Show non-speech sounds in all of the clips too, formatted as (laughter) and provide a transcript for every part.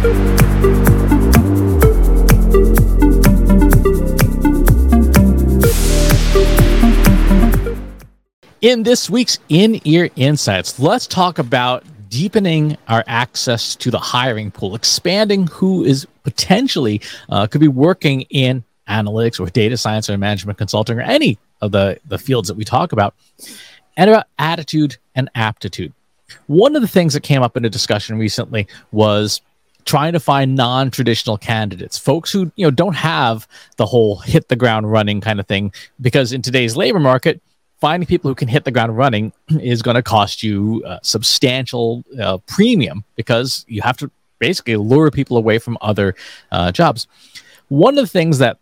In this week's In Ear Insights, let's talk about deepening our access to the hiring pool, expanding who is potentially uh, could be working in analytics or data science or management consulting or any of the, the fields that we talk about, and about attitude and aptitude. One of the things that came up in a discussion recently was trying to find non-traditional candidates folks who you know don't have the whole hit the ground running kind of thing because in today's labor market finding people who can hit the ground running (clears throat) is going to cost you a substantial uh, premium because you have to basically lure people away from other uh, jobs. One of the things that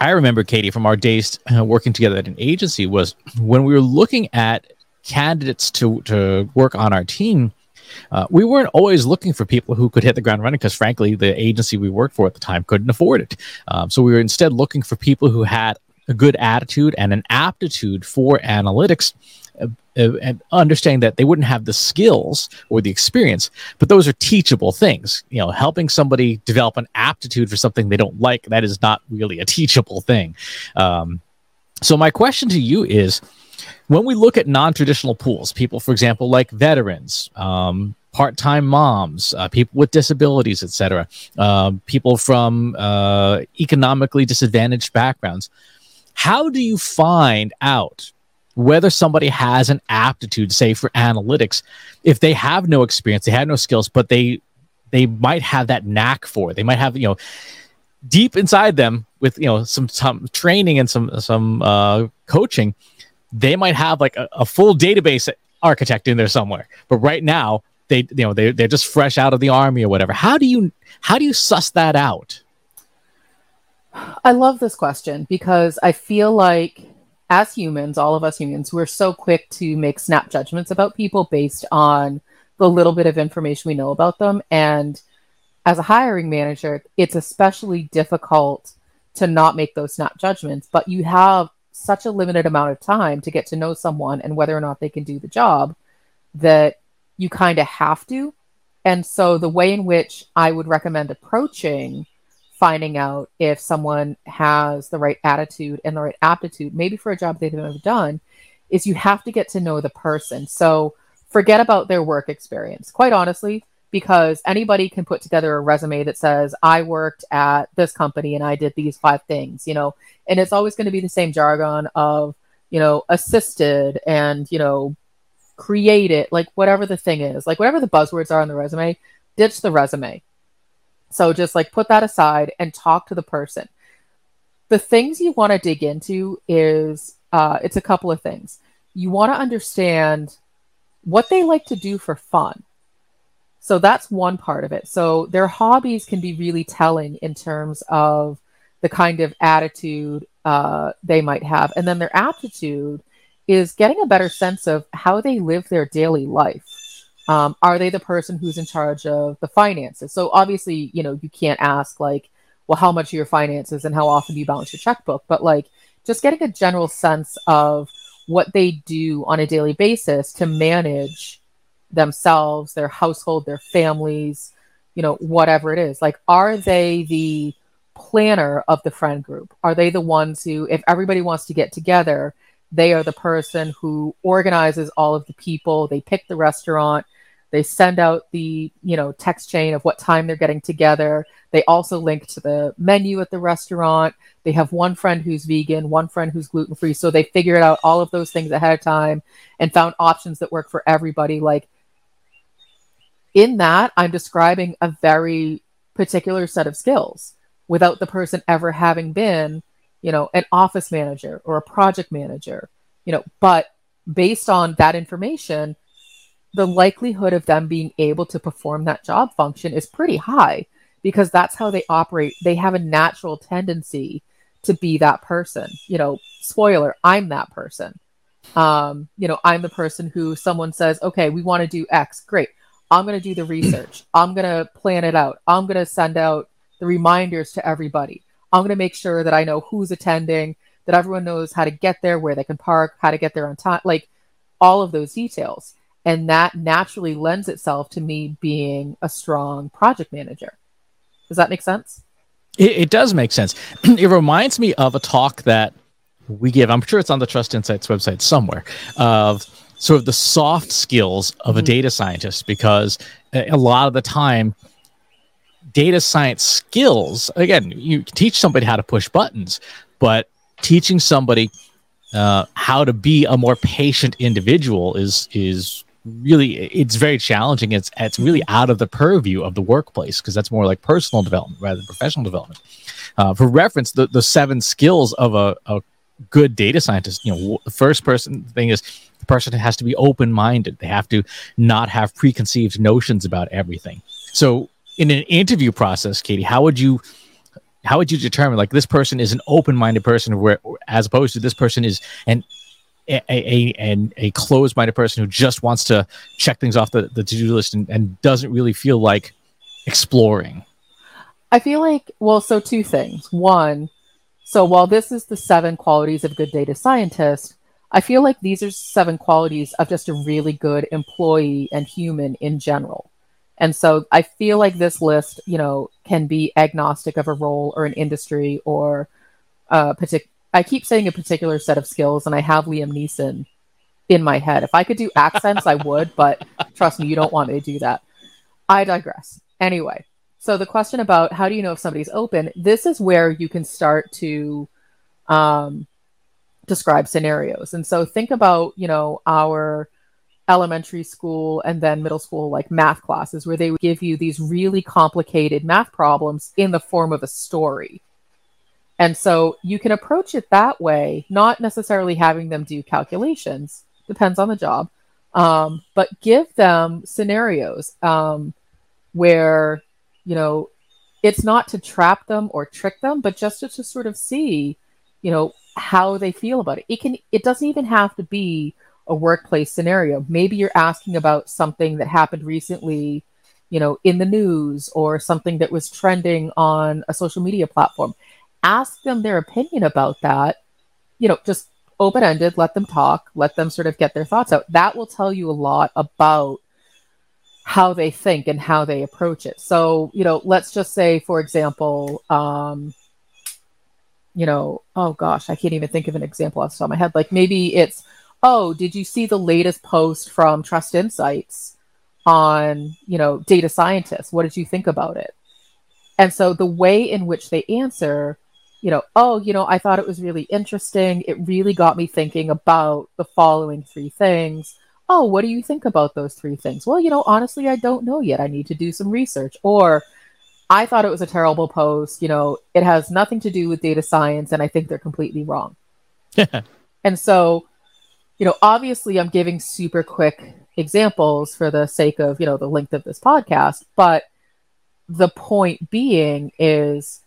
I remember, Katie, from our days uh, working together at an agency was when we were looking at candidates to, to work on our team, uh, we weren't always looking for people who could hit the ground running because, frankly, the agency we worked for at the time couldn't afford it. Um, so we were instead looking for people who had a good attitude and an aptitude for analytics uh, uh, and understanding that they wouldn't have the skills or the experience but those are teachable things you know helping somebody develop an aptitude for something they don't like that is not really a teachable thing um, so my question to you is when we look at non-traditional pools people for example like veterans um, part-time moms, uh, people with disabilities, etc., uh, people from uh, economically disadvantaged backgrounds. How do you find out whether somebody has an aptitude, say for analytics, if they have no experience, they have no skills, but they they might have that knack for it. They might have, you know, deep inside them with you know some some training and some some uh, coaching, they might have like a, a full database architect in there somewhere. But right now, they you know they they're just fresh out of the army or whatever. How do you how do you suss that out? I love this question because I feel like as humans, all of us humans, we're so quick to make snap judgments about people based on the little bit of information we know about them. And as a hiring manager, it's especially difficult to not make those snap judgments, but you have such a limited amount of time to get to know someone and whether or not they can do the job that you kind of have to. And so the way in which I would recommend approaching finding out if someone has the right attitude and the right aptitude, maybe for a job they've never done, is you have to get to know the person. So forget about their work experience, quite honestly, because anybody can put together a resume that says, I worked at this company and I did these five things, you know, and it's always going to be the same jargon of, you know, assisted and, you know, created, like whatever the thing is, like whatever the buzzwords are on the resume, ditch the resume so just like put that aside and talk to the person. The things you want to dig into is uh, it's a couple of things. You want to understand what they like to do for fun. So that's one part of it. So their hobbies can be really telling in terms of the kind of attitude uh, they might have. And then their aptitude is getting a better sense of how they live their daily life. Um, are they the person who's in charge of the finances? So obviously, you know, you can't ask like, well, how much are your finances and how often do you balance your checkbook? But like, just getting a general sense of what they do on a daily basis to manage themselves, their household, their families, you know, whatever it is. Like, are they the planner of the friend group? Are they the ones who, if everybody wants to get together, they are the person who organizes all of the people, they pick the restaurant, they send out the, you know, text chain of what time they're getting together. They also link to the menu at the restaurant. They have one friend who's vegan, one friend who's gluten free. So they figured out all of those things ahead of time and found options that work for everybody. Like in that, I'm describing a very particular set of skills without the person ever having been, you know, an office manager or a project manager, you know, but based on that information, the likelihood of them being able to perform that job function is pretty high because that's how they operate. They have a natural tendency to be that person. You know, spoiler, I'm that person. Um, you know, I'm the person who someone says, okay, we want to do X. Great. I'm going to do the research. (clears throat) I'm going to plan it out. I'm going to send out the reminders to everybody. I'm going to make sure that I know who's attending, that everyone knows how to get there, where they can park, how to get there on time, like all of those details. And that naturally lends itself to me being a strong project manager. Does that make sense? It, it does make sense. (clears throat) it reminds me of a talk that we give. I'm sure it's on the Trust Insights website somewhere of sort of the soft skills of mm-hmm. a data scientist because a lot of the time data science skills again you teach somebody how to push buttons but teaching somebody uh, how to be a more patient individual is is really it's very challenging it's it's really out of the purview of the workplace because that's more like personal development rather than professional development uh, for reference the, the seven skills of a, a good data scientist you know the first person thing is the person has to be open-minded. They have to not have preconceived notions about everything. So in an interview process katie how would you how would you determine like this person is an open-minded person where as opposed to this person is an a, a, a, a closed-minded person who just wants to check things off the, the to-do list and, and doesn't really feel like exploring? I feel like well so two things. One so while this is the seven qualities of good data scientist i feel like these are seven qualities of just a really good employee and human in general and so I feel like this list, you know, can be agnostic of a role or an industry or a particular. I keep saying a particular set of skills, and I have Liam Neeson in my head. If I could do accents, I would, but trust me, you don't want me to do that. I digress. Anyway, so the question about how do you know if somebody's open? This is where you can start to um, describe scenarios. And so think about, you know, our elementary school and then middle school like math classes where they would give you these really complicated math problems in the form of a story. And so you can approach it that way, not necessarily having them do calculations, depends on the job, um, but give them scenarios um, where, you know, it's not to trap them or trick them, but just to, to sort of see, you know, how they feel about it. It can, it doesn't even have to be a workplace scenario. Maybe you're asking about something that happened recently, you know, in the news or something that was trending on a social media platform. Ask them their opinion about that. You know, just open ended, let them talk, let them sort of get their thoughts out. That will tell you a lot about how they think and how they approach it. So, you know, let's just say, for example, um, you know, oh gosh, I can't even think of an example off the top of my head. Like maybe it's, oh, did you see the latest post from Trust Insights on, you know, data scientists? What did you think about it? And so the way in which they answer, you know, oh, you know, I thought it was really interesting. It really got me thinking about the following three things. Oh, what do you think about those three things? Well, you know, honestly, I don't know yet. I need to do some research. Or I thought it was a terrible post. You know, it has nothing to do with data science, and I think they're completely wrong. (laughs) and so you know, obviously I'm giving super quick examples for the sake of, you know, the length of this podcast, but the point being is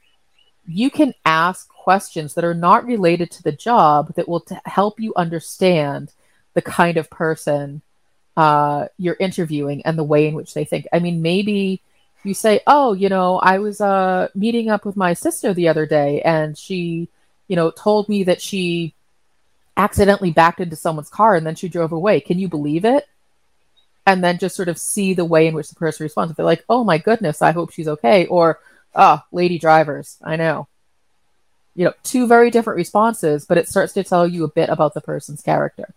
you can ask questions that are not related to the job that will t- help you understand the kind of person uh, you're interviewing and the way in which they think. I mean, maybe you say, "Oh, you know, I was uh, meeting up with my sister the other day, and she, you know, told me that she accidentally backed into someone's car and then she drove away. Can you believe it? And then just sort of see the way in which the person responds. If they're like, oh my goodness, I hope she's okay. Or, oh, lady drivers, I know. You know, two very different responses, but it starts to tell you a bit about the person's character.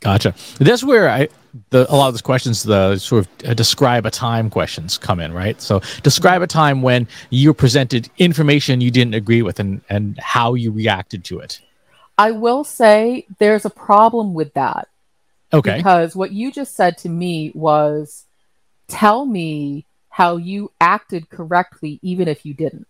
Gotcha. That's where I the a lot of those questions, the sort of uh, describe a time questions come in, right? So describe a time when you presented information you didn't agree with and and how you reacted to it. I will say there's a problem with that. Okay. Because what you just said to me was tell me how you acted correctly, even if you didn't.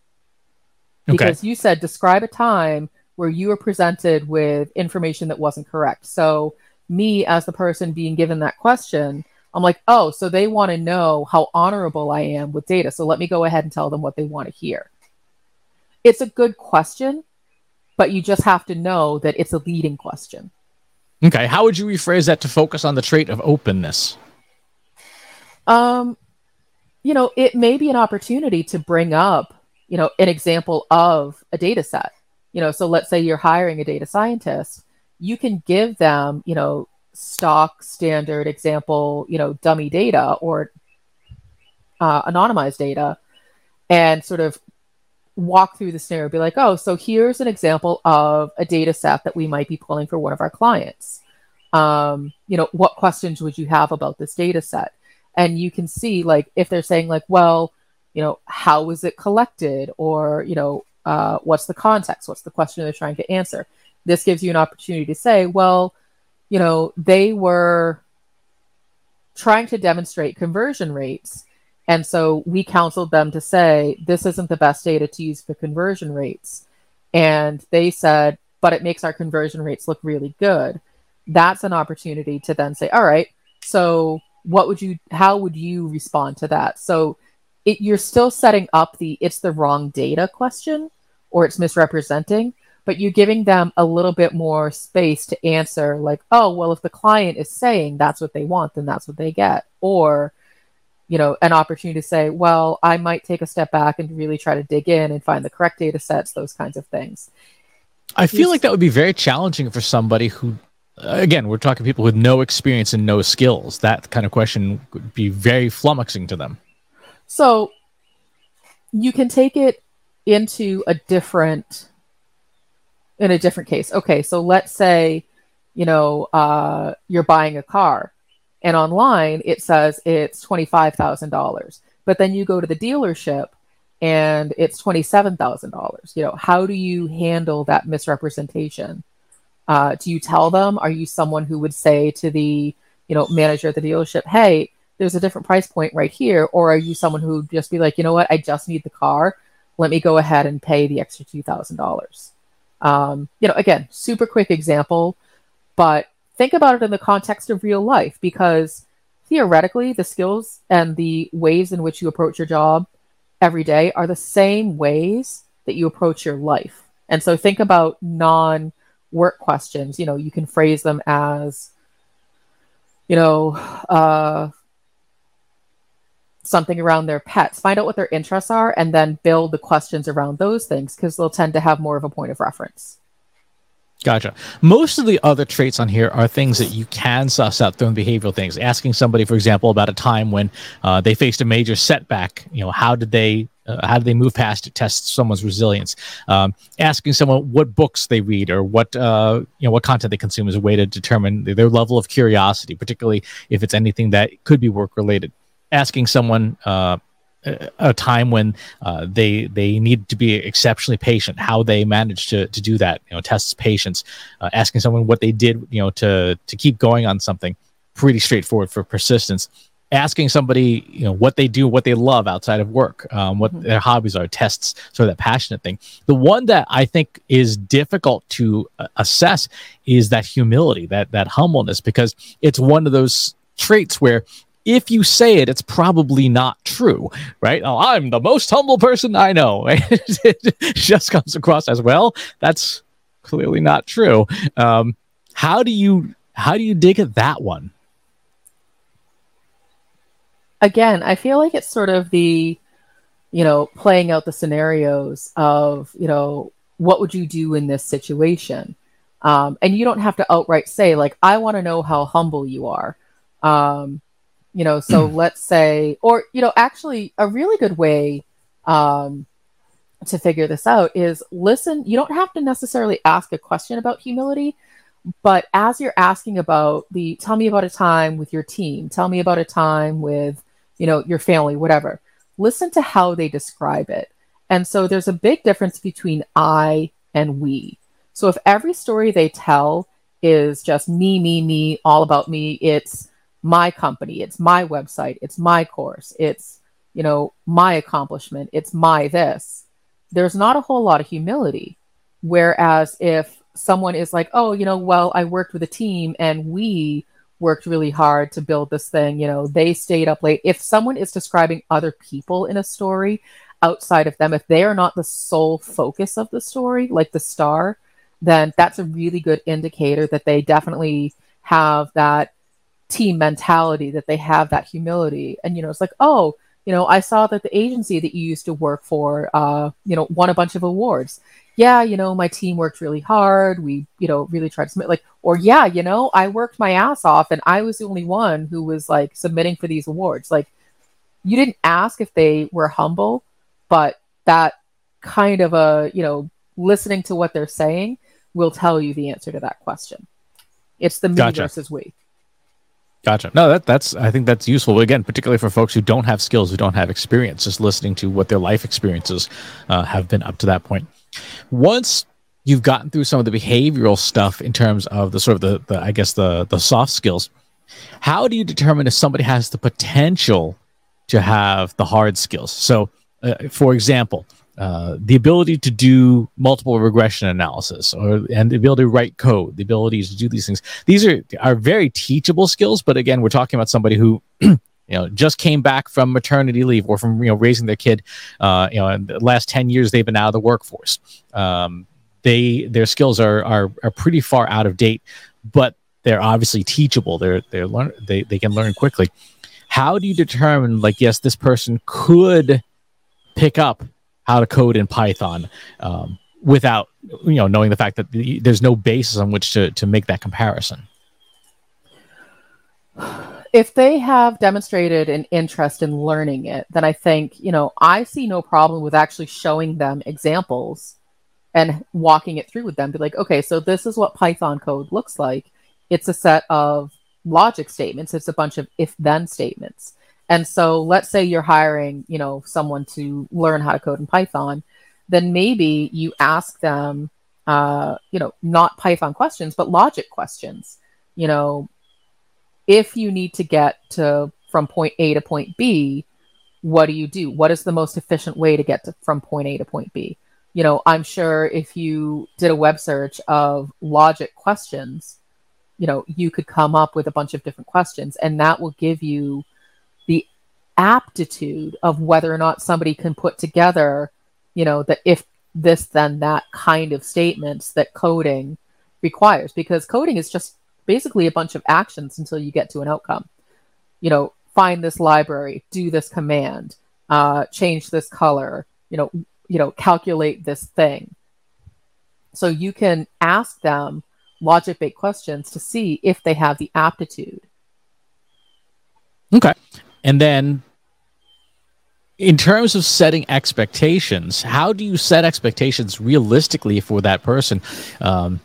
Because okay. you said describe a time where you were presented with information that wasn't correct. So, me as the person being given that question, I'm like, oh, so they want to know how honorable I am with data. So let me go ahead and tell them what they want to hear. It's a good question, but you just have to know that it's a leading question. Okay. How would you rephrase that to focus on the trait of openness? Um, you know, it may be an opportunity to bring up, you know, an example of a data set. You know, so let's say you're hiring a data scientist, you can give them, you know, stock standard example, you know, dummy data or uh, anonymized data and sort of walk through the scenario, be like, oh, so here's an example of a data set that we might be pulling for one of our clients. Um, you know, what questions would you have about this data set? And you can see, like, if they're saying, like, well, you know, how was it collected? Or, you know, uh, what's the context? What's the question they're trying to answer? This gives you an opportunity to say, well, you know, they were trying to demonstrate conversion rates and so we counseled them to say, this isn't the best data to use for conversion rates. And they said, but it makes our conversion rates look really good. That's an opportunity to then say, all right, so what would you, how would you respond to that? So it, you're still setting up the it's the wrong data question or it's misrepresenting, but you're giving them a little bit more space to answer, like, oh, well, if the client is saying that's what they want, then that's what they get. Or, you know, an opportunity to say, well, I might take a step back and really try to dig in and find the correct data sets, those kinds of things. I feel like that would be very challenging for somebody who, again, we're talking people with no experience and no skills. That kind of question would be very flummoxing to them. So you can take it into a different, in a different case. Okay, so let's say, you know, uh, you're buying a car and online it says it's $25,000. But then you go to the dealership and it's $27,000. You know, how do you handle that misrepresentation? Uh, do you tell them? Are you someone who would say to the, you know, manager at the dealership, hey, there's a different price point right here? Or are you someone who would just be like, you know what, I just need the car. Let me go ahead and pay the extra $2,000. Um, you know, again, super quick example, but think about it in the context of real life because theoretically the skills and the ways in which you approach your job every day are the same ways that you approach your life. And so think about non work questions. You know you can phrase them as you know uh, something around their pets find out what their interests are and then build the questions around those things because they'll tend to have more of a point of reference Gotcha. Most of the other traits on here are things that you can suss out through behavioral things. Asking somebody, for example, about a time when uh, they faced a major setback. You know, how did they uh, how do they move past it? Test someone's resilience. Um, asking someone what books they read or what uh, you know what content they consume is a way to determine their level of curiosity, particularly if it's anything that could be work related. Asking someone uh, a time when uh, they they need to be exceptionally patient. How they manage to to do that, you know, tests patience. Uh, asking someone what they did, you know, to to keep going on something, pretty straightforward for persistence. Asking somebody, you know, what they do, what they love outside of work, um, what mm-hmm. their hobbies are, tests sort of that passionate thing. The one that I think is difficult to uh, assess is that humility, that that humbleness, because it's one of those traits where if you say it, it's probably not true, right? Oh, I'm the most humble person I know. (laughs) it just comes across as well. That's clearly not true. Um, how do you how do you dig at that one? Again, I feel like it's sort of the, you know, playing out the scenarios of, you know, what would you do in this situation? Um, and you don't have to outright say like, I want to know how humble you are. Um, you know so (clears throat) let's say or you know actually a really good way um, to figure this out is listen you don't have to necessarily ask a question about humility but as you're asking about the tell me about a time with your team tell me about a time with you know your family whatever listen to how they describe it. And so there's a big difference between i and we. So if every story they tell is just me me me all about me it's my company, it's my website, it's my course, it's, you know, my accomplishment, it's my this. There's not a whole lot of humility. Whereas if someone is like, oh, you know, well, I worked with a team and we worked really hard to build this thing, you know, they stayed up late. If someone is describing other people in a story outside of them, if they are not the sole focus of the story, like the star, then that's a really good indicator that they definitely have that team mentality that they have that humility and you know it's like oh you know i saw that the agency that you used to work for uh you know won a bunch of awards yeah, you know, my team worked really hard. We, you know, really tried to submit like, or yeah, you know, I worked my ass off and I was the only one who was like submitting for these awards. Like you didn't ask if they were humble, but that kind of a, you know, listening to what they're saying will tell you the answer to that question. It's the me gotcha. versus we. Gotcha. No, that that's I think that's useful again, particularly for folks who don't have skills, who don't have experience. Just listening to what their life experiences uh, have been up to that point. Once you've gotten through some of the behavioral stuff in terms of the sort of the, the I guess the the soft skills, how do you determine if somebody has the potential to have the hard skills? So, uh, for example, uh, the ability to do multiple regression analysis or and the ability to write code the ability to do these things. These are are very teachable skills but again we're talking about somebody who (clears throat) you know just came back from maternity leave or from you know raising their kid uh, you know in the last 10 years they've been out of the workforce. Um, they their skills are, are are pretty far out of date but they're obviously teachable. They're they're learn they, they can learn quickly. How do you determine like yes this person could pick up how to code in Python um, without you know knowing the fact that the, there's no basis on which to to make that comparison. If they have demonstrated an interest in learning it, then I think you know I see no problem with actually showing them examples and walking it through with them. Be like, okay, so this is what Python code looks like. It's a set of logic statements. It's a bunch of if-then statements and so let's say you're hiring, you know, someone to learn how to code in Python, then maybe you ask them, uh, you know, not Python questions, but logic questions. You know, if you need to get to from point A to point B, what do you do? What is the most efficient way to get to, from point A to point B? You know, I'm sure if you did a web search of logic questions, you know, you could come up with a bunch of different questions, and that will give you aptitude of whether or not somebody can put together, you know, the if this then that kind of statements that coding requires because coding is just basically a bunch of actions until you get to an outcome. You know, find this library, do this command, uh, change this color, you know, you know, calculate this thing. So you can ask them logic based questions to see if they have the aptitude. Okay. And then in terms of setting expectations, how do you set expectations realistically for that person? Um,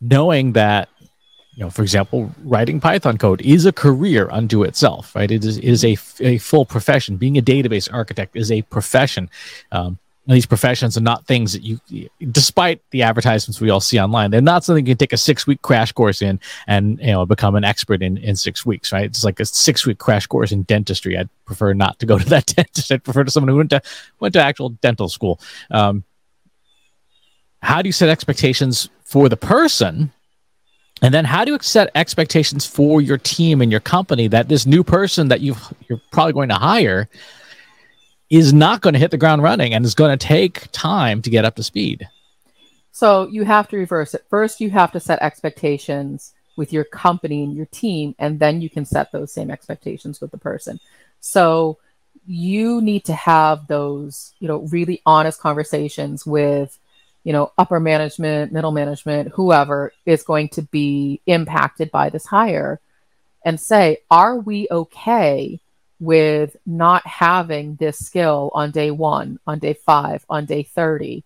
knowing that, you know, for example, writing Python code is a career unto itself, right? It is, it is a, a full profession. Being a database architect is a profession. Um, these professions are not things that you despite the advertisements we all see online they're not something you can take a six week crash course in and you know become an expert in in six weeks right? It's like a six week crash course in dentistry. I'd prefer not to go to (laughs) that dentist. I'd prefer to someone who went to went to actual dental school. Um, how do you set expectations for the person? And then how do you set expectations for your team and your company that this new person that you you're probably going to hire is not going to hit the ground running and is going to take time to get up to speed. So you have to reverse it. First, you have to set expectations with your company and your team, and then you can set those same expectations with the person. So you need to have those, you know, really honest conversations with, you know, upper management, middle management, whoever is going to be impacted by this hire and say, are we okay with not having this skill on day one, on day five, on day 30,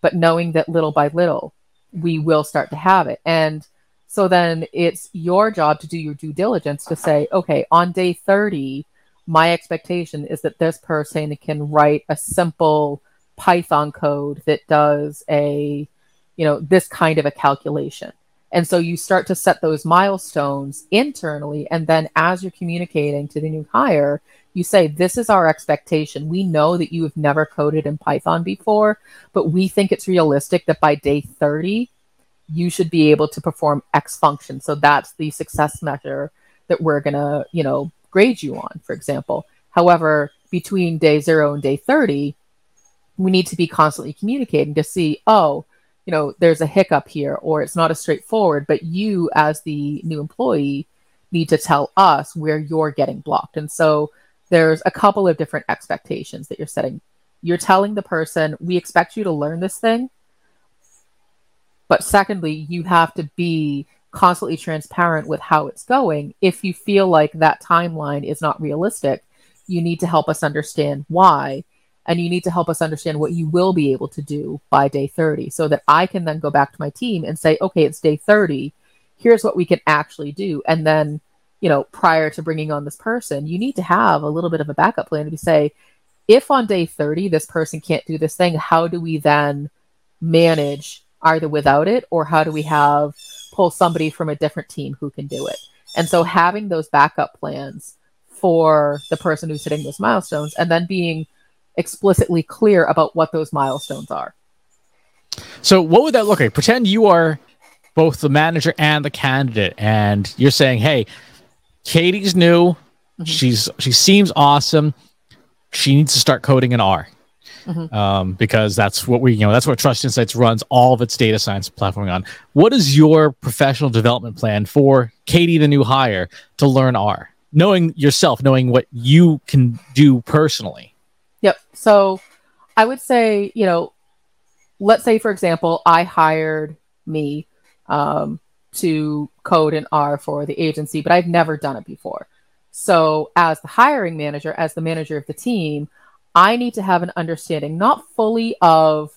but knowing that little by little we will start to have it. And so then it's your job to do your due diligence to say, okay, on day 30, my expectation is that this person can write a simple Python code that does a, you know, this kind of a calculation. And so you start to set those milestones internally. And then as you're communicating to the new hire, you say, This is our expectation. We know that you have never coded in Python before, but we think it's realistic that by day 30, you should be able to perform X function. So that's the success measure that we're going to, you know, grade you on, for example. However, between day zero and day 30, we need to be constantly communicating to see, oh, you know, there's a hiccup here, or it's not as straightforward, but you, as the new employee, need to tell us where you're getting blocked. And so there's a couple of different expectations that you're setting. You're telling the person, we expect you to learn this thing, But secondly, you have to be constantly transparent with how it's going. If you feel like that timeline is not realistic, you need to help us understand why. And you need to help us understand what you will be able to do by day 30 so that I can then go back to my team and say, okay, it's day 30. Here's what we can actually do. And then, you know, prior to bringing on this person, you need to have a little bit of a backup plan to say, if on day 30 this person can't do this thing, how do we then manage either without it or how do we have pull somebody from a different team who can do it? And so having those backup plans for the person who's hitting those milestones and then being explicitly clear about what those milestones are. So what would that look like? Pretend you are both the manager and the candidate and you're saying, "Hey, Katie's new. Mm-hmm. She's she seems awesome. She needs to start coding in R." Mm-hmm. Um, because that's what we, you know, that's what Trust Insights runs all of its data science platforming on. What is your professional development plan for Katie, the new hire, to learn R? Knowing yourself, knowing what you can do personally. Yep. So I would say, you know, let's say, for example, I hired me um, to code in R for the agency, but I've never done it before. So, as the hiring manager, as the manager of the team, I need to have an understanding, not fully of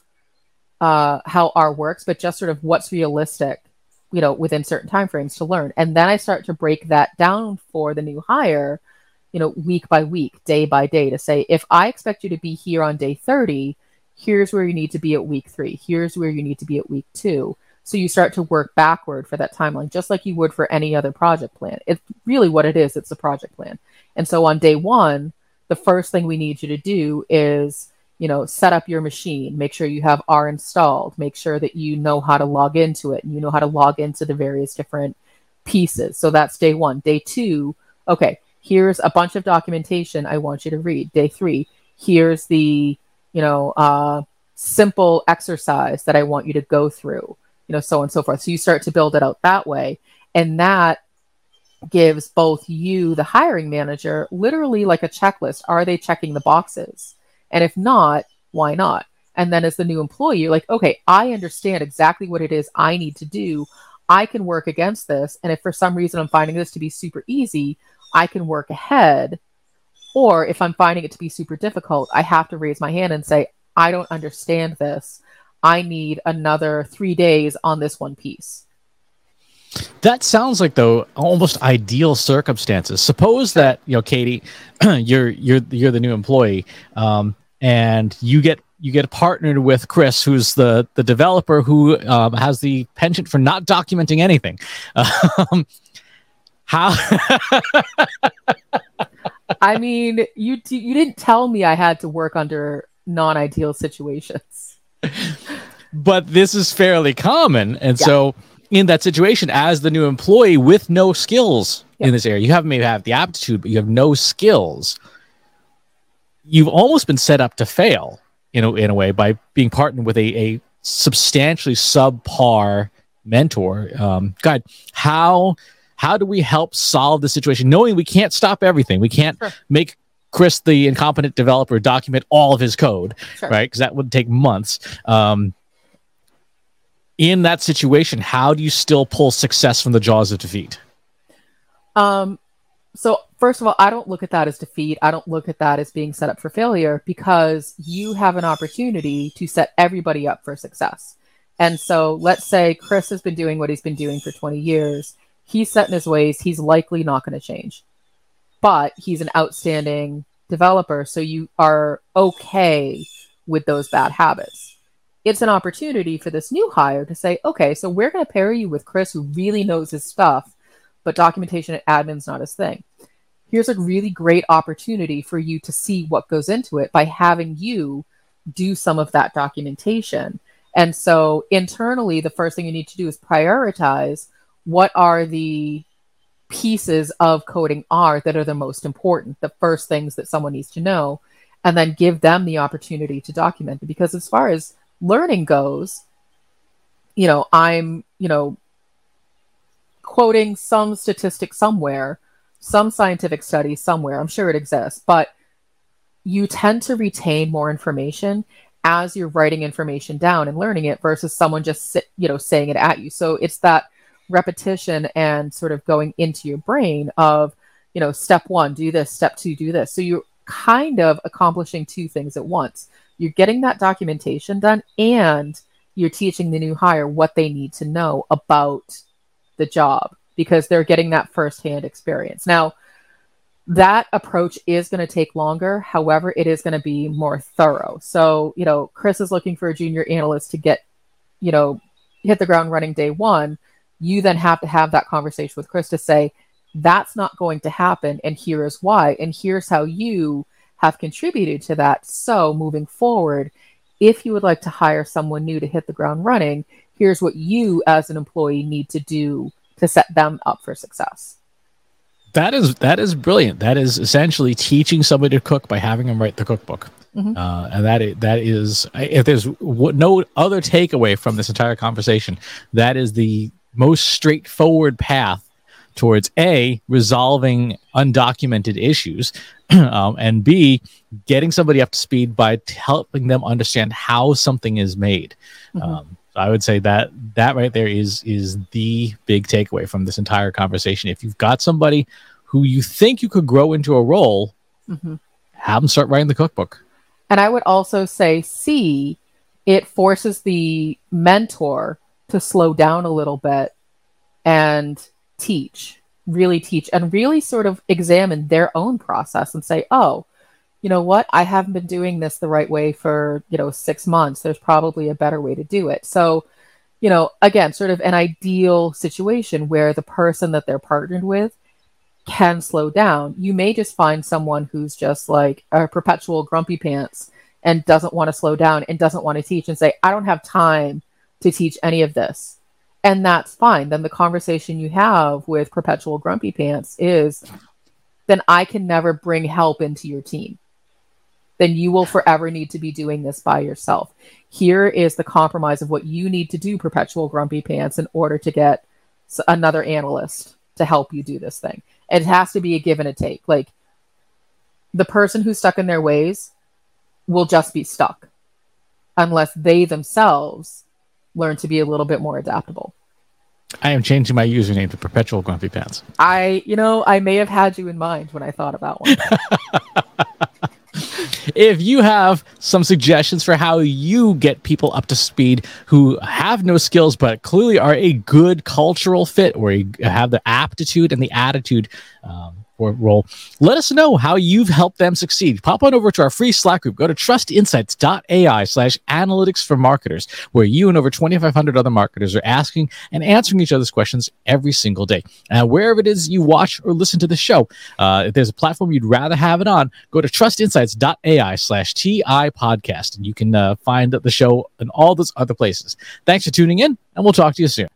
uh, how R works, but just sort of what's realistic, you know, within certain timeframes to learn. And then I start to break that down for the new hire, you know, week by week, day by day, to say, if I expect you to be here on day 30, here's where you need to be at week three. Here's where you need to be at week two. So you start to work backward for that timeline, just like you would for any other project plan. It's really what it is. It's a project plan. And so on day one, the first thing we need you to do is, you know, set up your machine, make sure you have R installed, make sure that you know how to log into it and you know how to log into the various different pieces. So that's day one. Day two, okay, here's a bunch of documentation I want you to read. Day three, here's the, you know, uh, simple exercise that I want you to go through you know, so on and so forth. So you start to build it out that way. And that gives both you, the hiring manager, literally like a checklist. Are they checking the boxes? And if not, why not? And then as the new employee, you're like, okay, I understand exactly what it is I need to do. I can work against this. And if for some reason I'm finding this to be super easy, I can work ahead. Or if I'm finding it to be super difficult, I have to raise my hand and say, I don't understand this. I need another three days on this one piece. That sounds like though almost ideal circumstances. Suppose that you know, Katie, (clears throat) you're you're you're the new employee, um, and you get you get partnered with Chris, who's the the developer who um, has the penchant for not documenting anything. (laughs) Um, how? (laughs) I mean, you you didn't tell me I had to work under non ideal situations but this is fairly common. And yeah. so in that situation, as the new employee with no skills in this area, you have maybe have the aptitude, but you have no skills. You've almost been set up to fail, you know, in a way by being partnered with a, a substantially subpar mentor. Um, God, how how do we help solve the situation, knowing we can't stop everything? We can't sure. make Chris, the incompetent developer, document all of his code, sure. right? Because that would take months. Um, in that situation, how do you still pull success from the jaws of defeat? Um, so first of all, I don't look at that as defeat. I don't look at that as being set up for failure because you have an opportunity to set everybody up for success. And so let's say Chris has been doing what he's been doing for 20 years. He's set in his ways. He's likely not going to change but he's an outstanding developer. So you are okay with those bad habits. It's an opportunity for this new hire to say, okay, so we're going to pair you with Chris, who really knows his stuff, but documentation and admin's not his thing. Here's a really great opportunity for you to see what goes into it by having you do some of that documentation. And so internally, the first thing you need to do is prioritize what are the pieces of coding R that are the most important, the first things that someone needs to know, and then give them the opportunity to document it. Because as far as learning goes, you know, I'm, you know, quoting some statistic somewhere, some scientific study somewhere. I'm sure it exists, but you tend to retain more information as you're writing information down and learning it versus someone just sit, you know saying it at you so it's that repetition and sort of going into your brain of you know step one do this step two do this so you're kind of accomplishing two things at once you're getting that documentation done and you're teaching the new hire what they need to know about the job because they're getting that firsthand experience now that approach is going to take longer. However, it is going to be more thorough. So, you know, Chris is looking for a junior analyst to get, you know, hit the ground running day one. You then have to have that conversation with Chris to say, that's not going to happen. And here is why. And here's how you have contributed to that. So, moving forward, if you would like to hire someone new to hit the ground running, here's what you as an employee need to do to set them up for success. That is that is brilliant. That is essentially teaching somebody to cook by having them write the cookbook. Mm-hmm. Uh, and that is, that is if there's w- no other takeaway from this entire conversation, that is the most straightforward path towards a resolving undocumented issues, (clears throat) um, and b getting somebody up to speed by helping them understand how something is made. Mm-hmm. Um, I would say that that right there is is the big takeaway from this entire conversation. If you've got somebody who you think you could grow into a role, mm-hmm. have them start writing the cookbook. And I would also say, C, it forces the mentor to slow down a little bit and teach, really teach, and really sort of examine their own process and say, oh, you know what? I haven't been doing this the right way for you know six months. There's probably a better way to do it. So you know again sort of an ideal situation where the person that they're partnered with can slow down. You may just find someone who's just like a perpetual grumpy pants and doesn't want to slow down and doesn't want to teach and say i don't have time to teach any of this and that's fine then the conversation you have with perpetual grumpy pants is then i can never bring help into your team then you will forever need to be doing this by yourself. Here is the compromise of what you need to do, perpetual grumpy pants, in order to get another analyst to help you do this thing. It has to be a give and a take. Like the person who's stuck in their ways will just be stuck unless they themselves learn to be a little bit more adaptable. I am changing my username to Perpetual Grumpy Pants. I, you know, I may have had you in mind when I thought about one. (laughs) if you have some suggestions for how you get people up to speed who have no skills but clearly are a good cultural fit or have the aptitude and the attitude um, role. Let us know how you've helped them succeed. Pop on over to our free Slack group. Go to trustinsights.ai slash analytics for marketers, where you and over 2,500 other marketers are asking and answering each other's questions every single day. Wherever it is you watch or listen to the show, uh, if there's a platform you'd rather have it on, go to trustinsights.ai slash TI podcast, and you can uh, find the show in all those other places. Thanks for tuning in, and we'll talk to you soon.